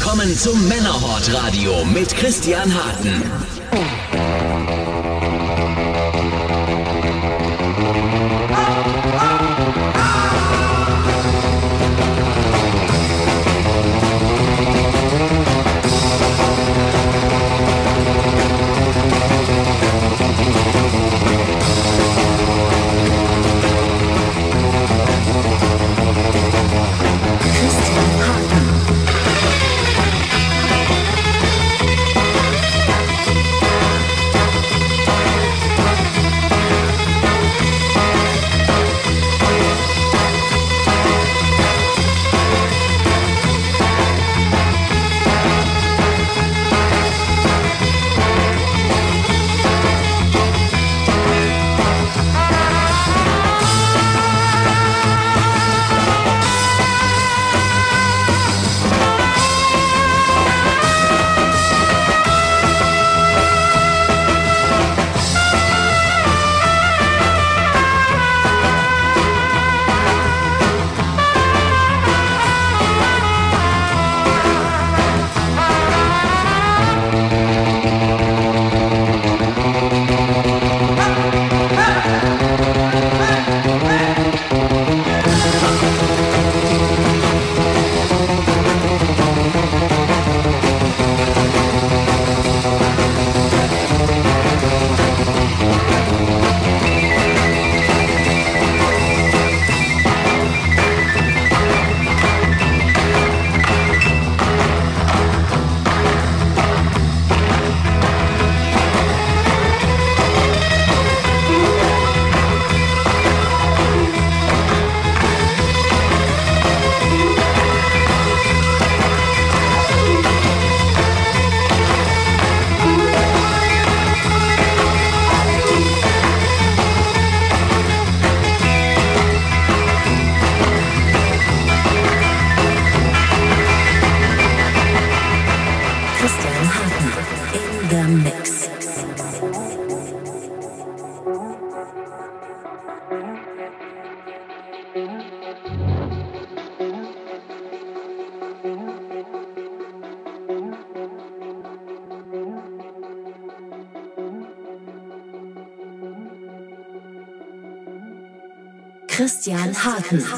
willkommen zum Männerhort Radio mit Christian Harten. Christian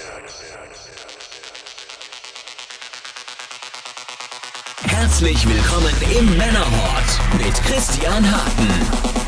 Herzlich willkommen im Männerhort mit Christian Harten.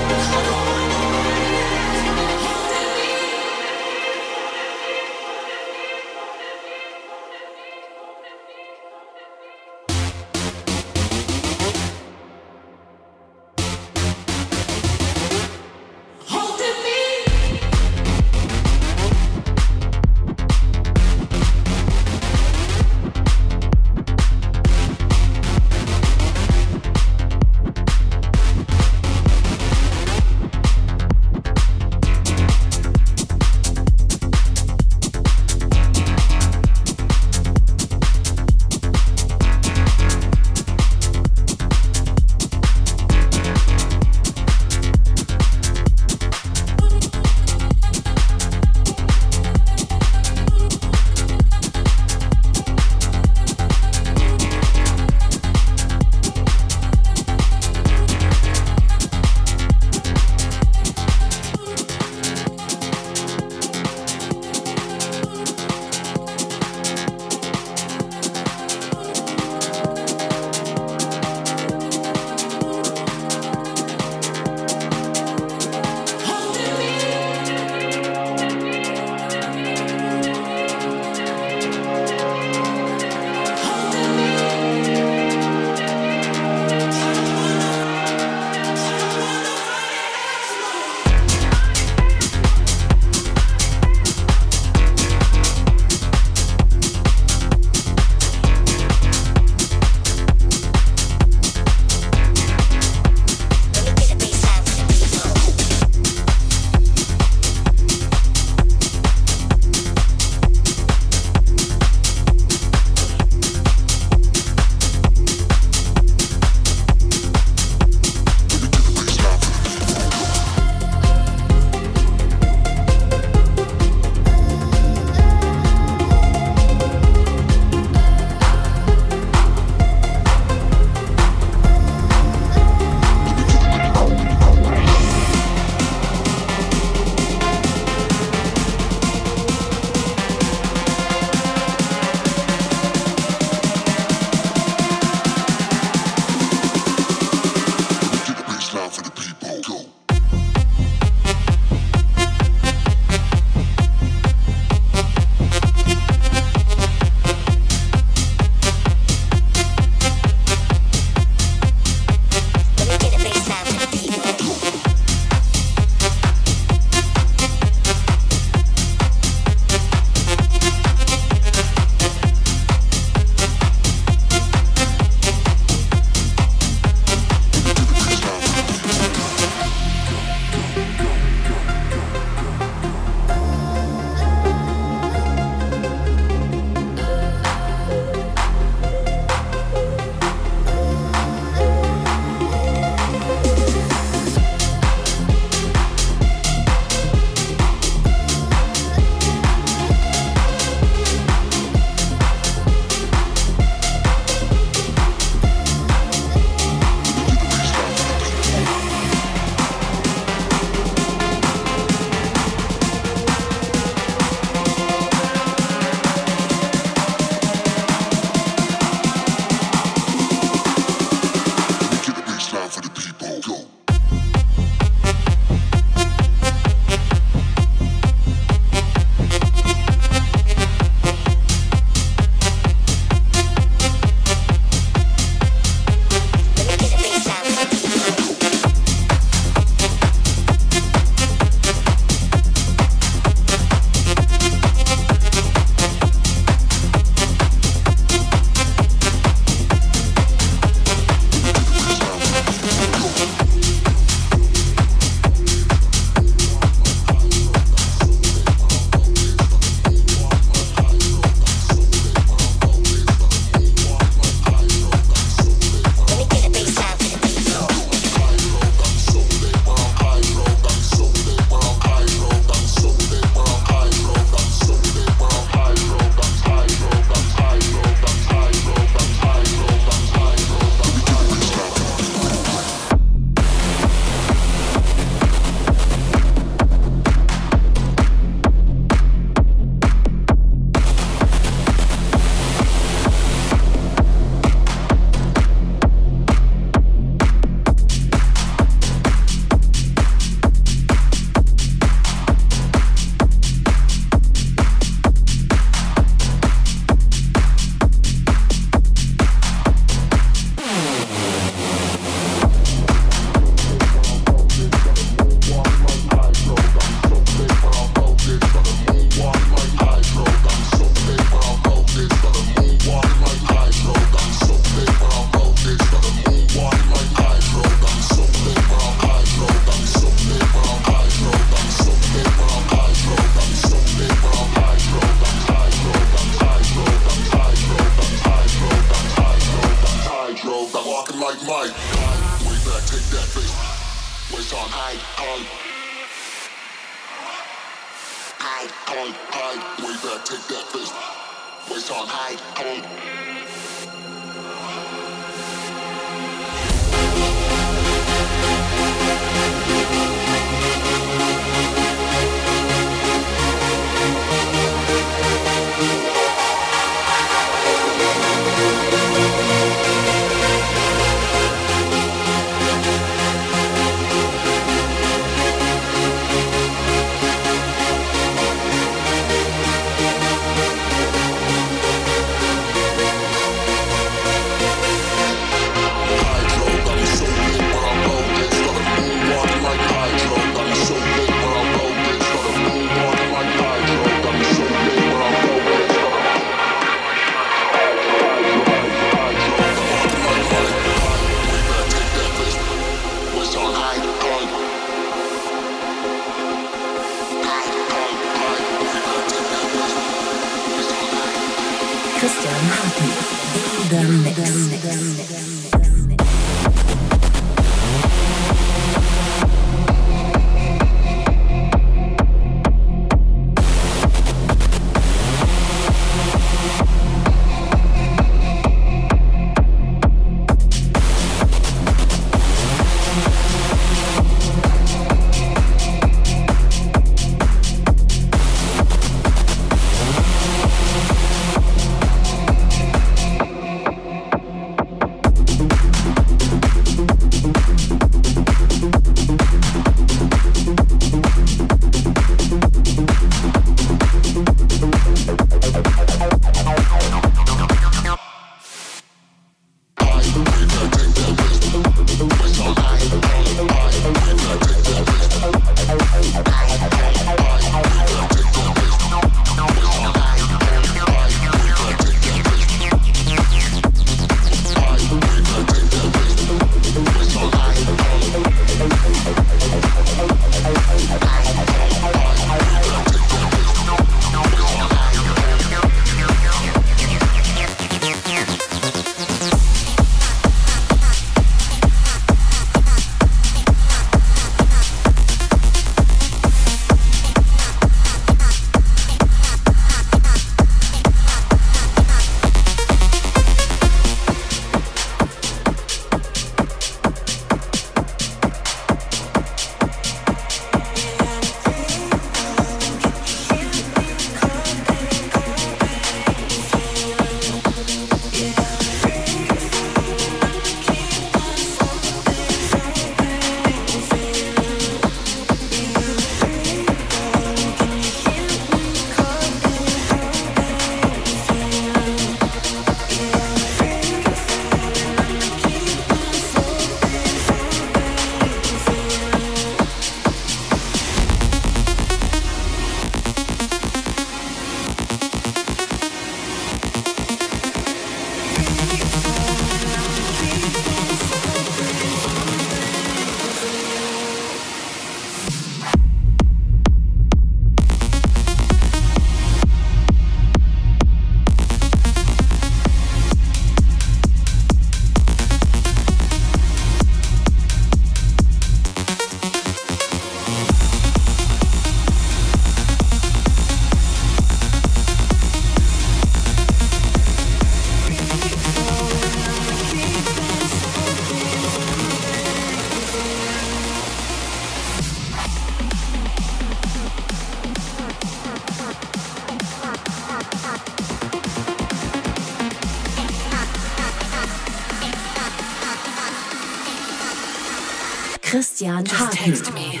Christian Just text me.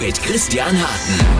mit Christian Harten.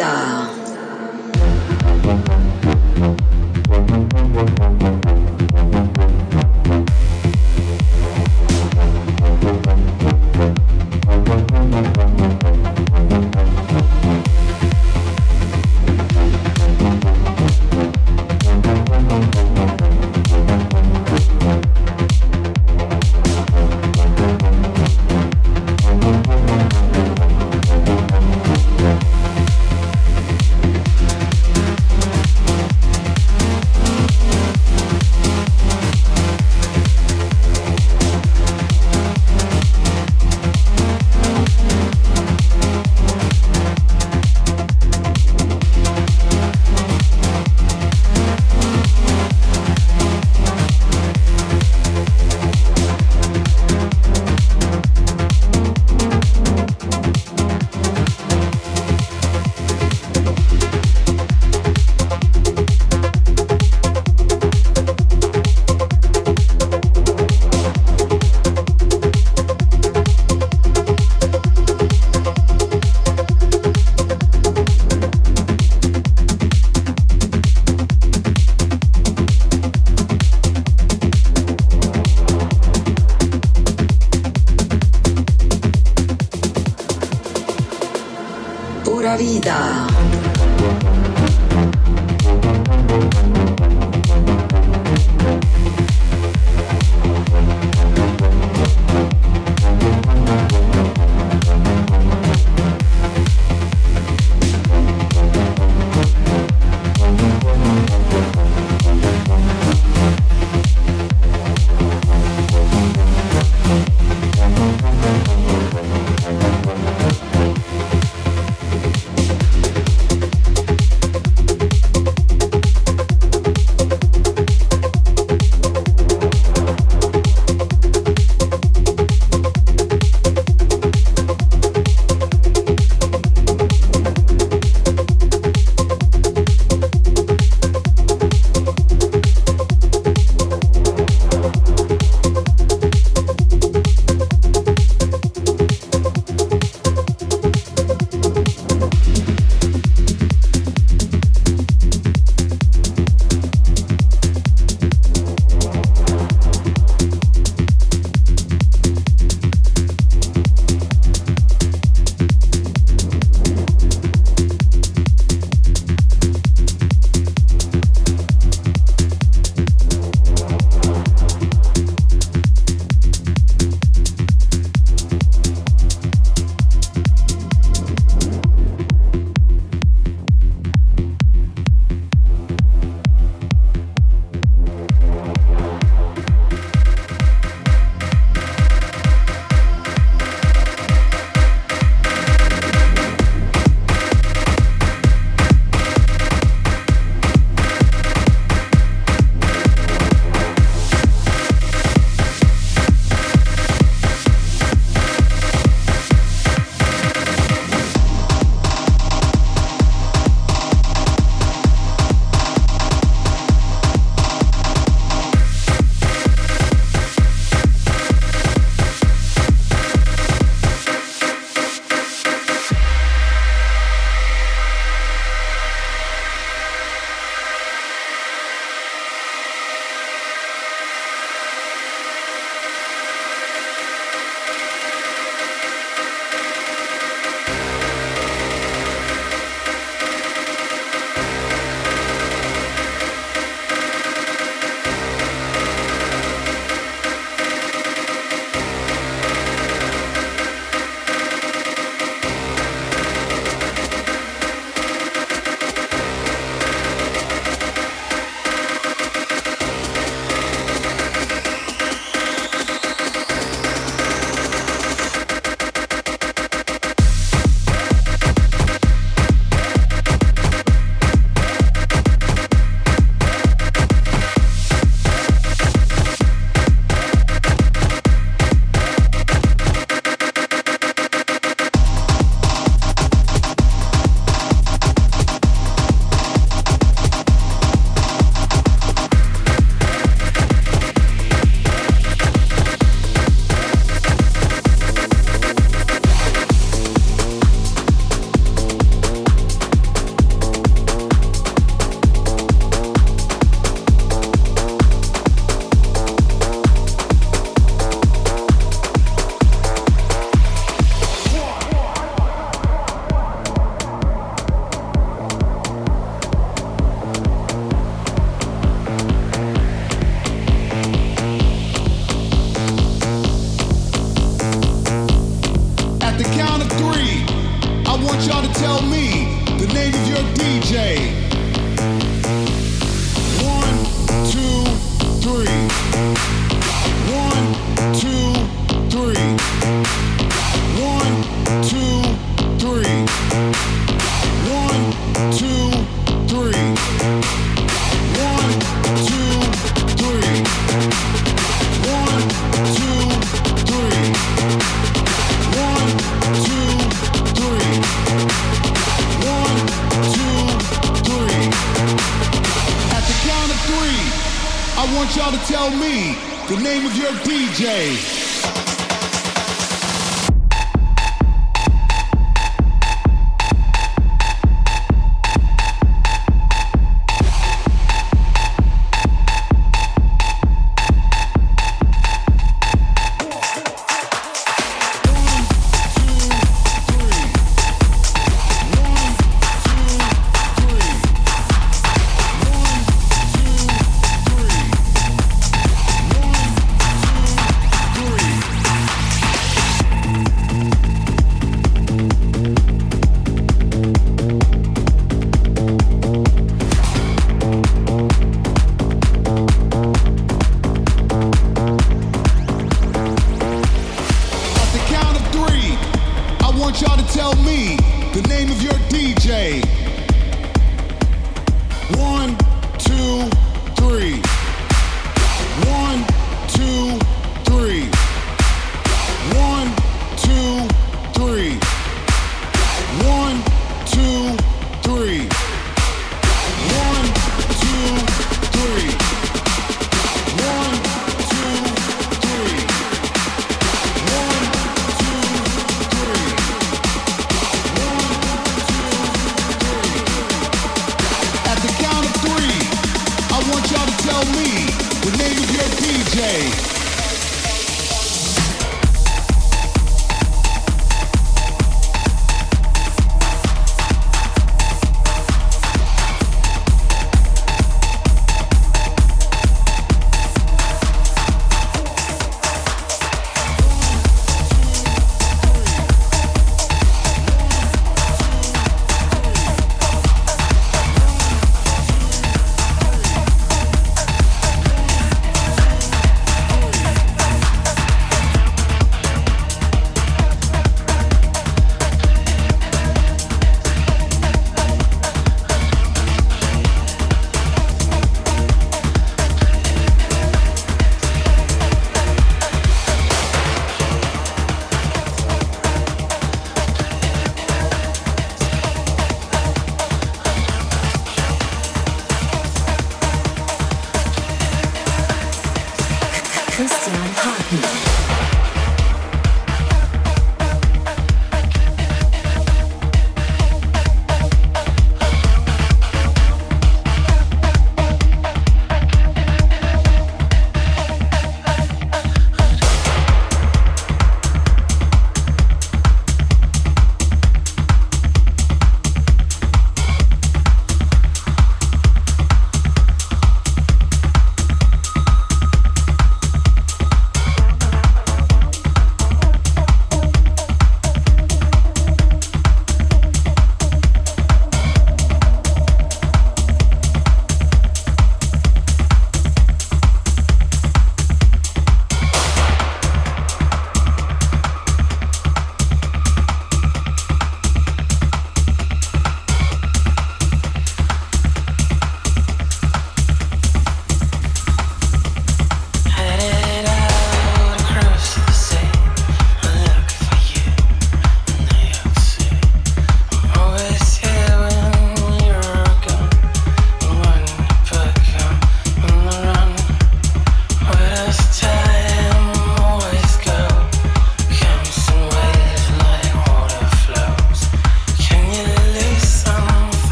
vida.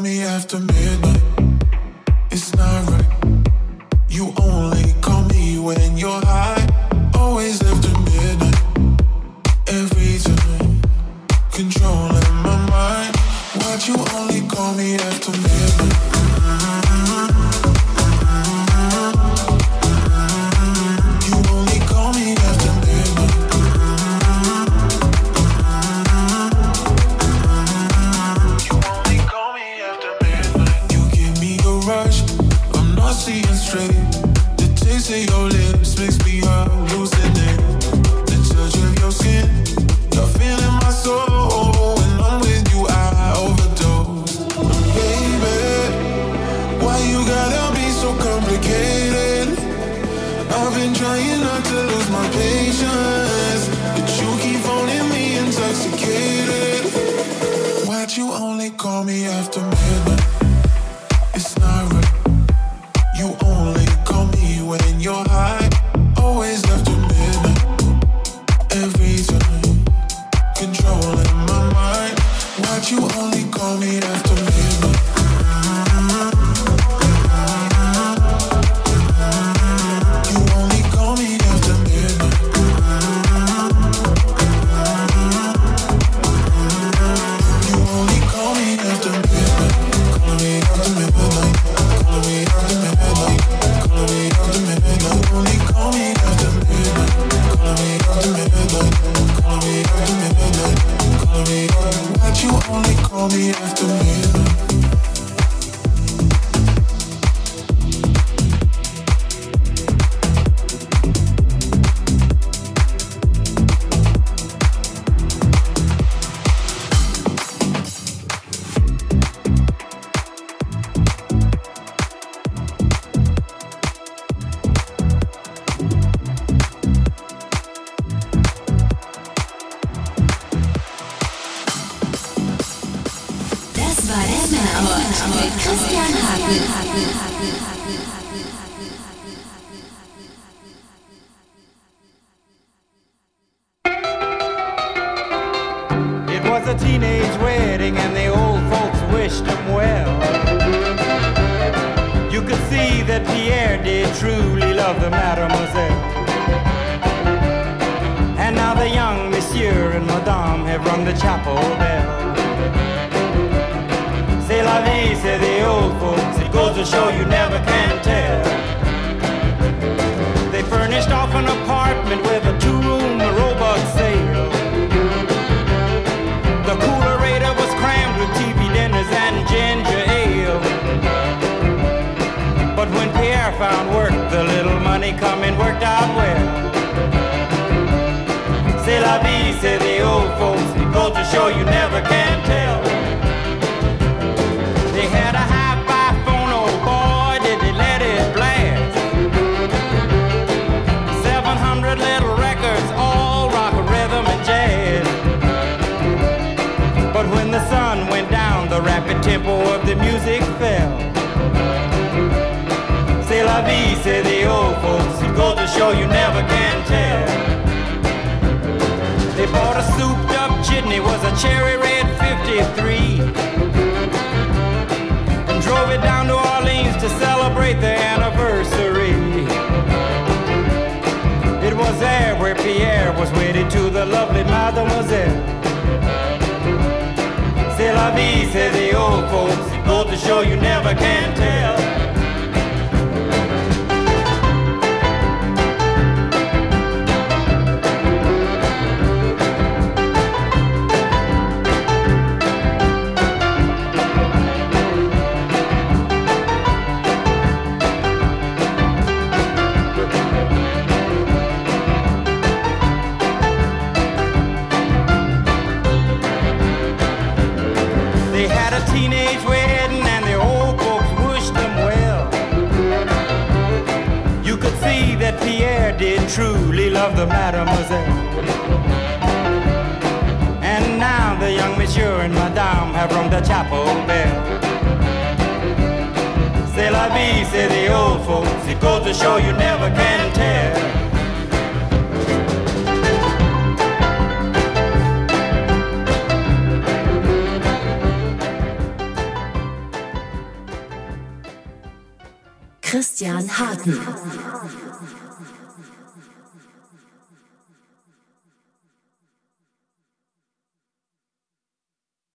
Me after midnight?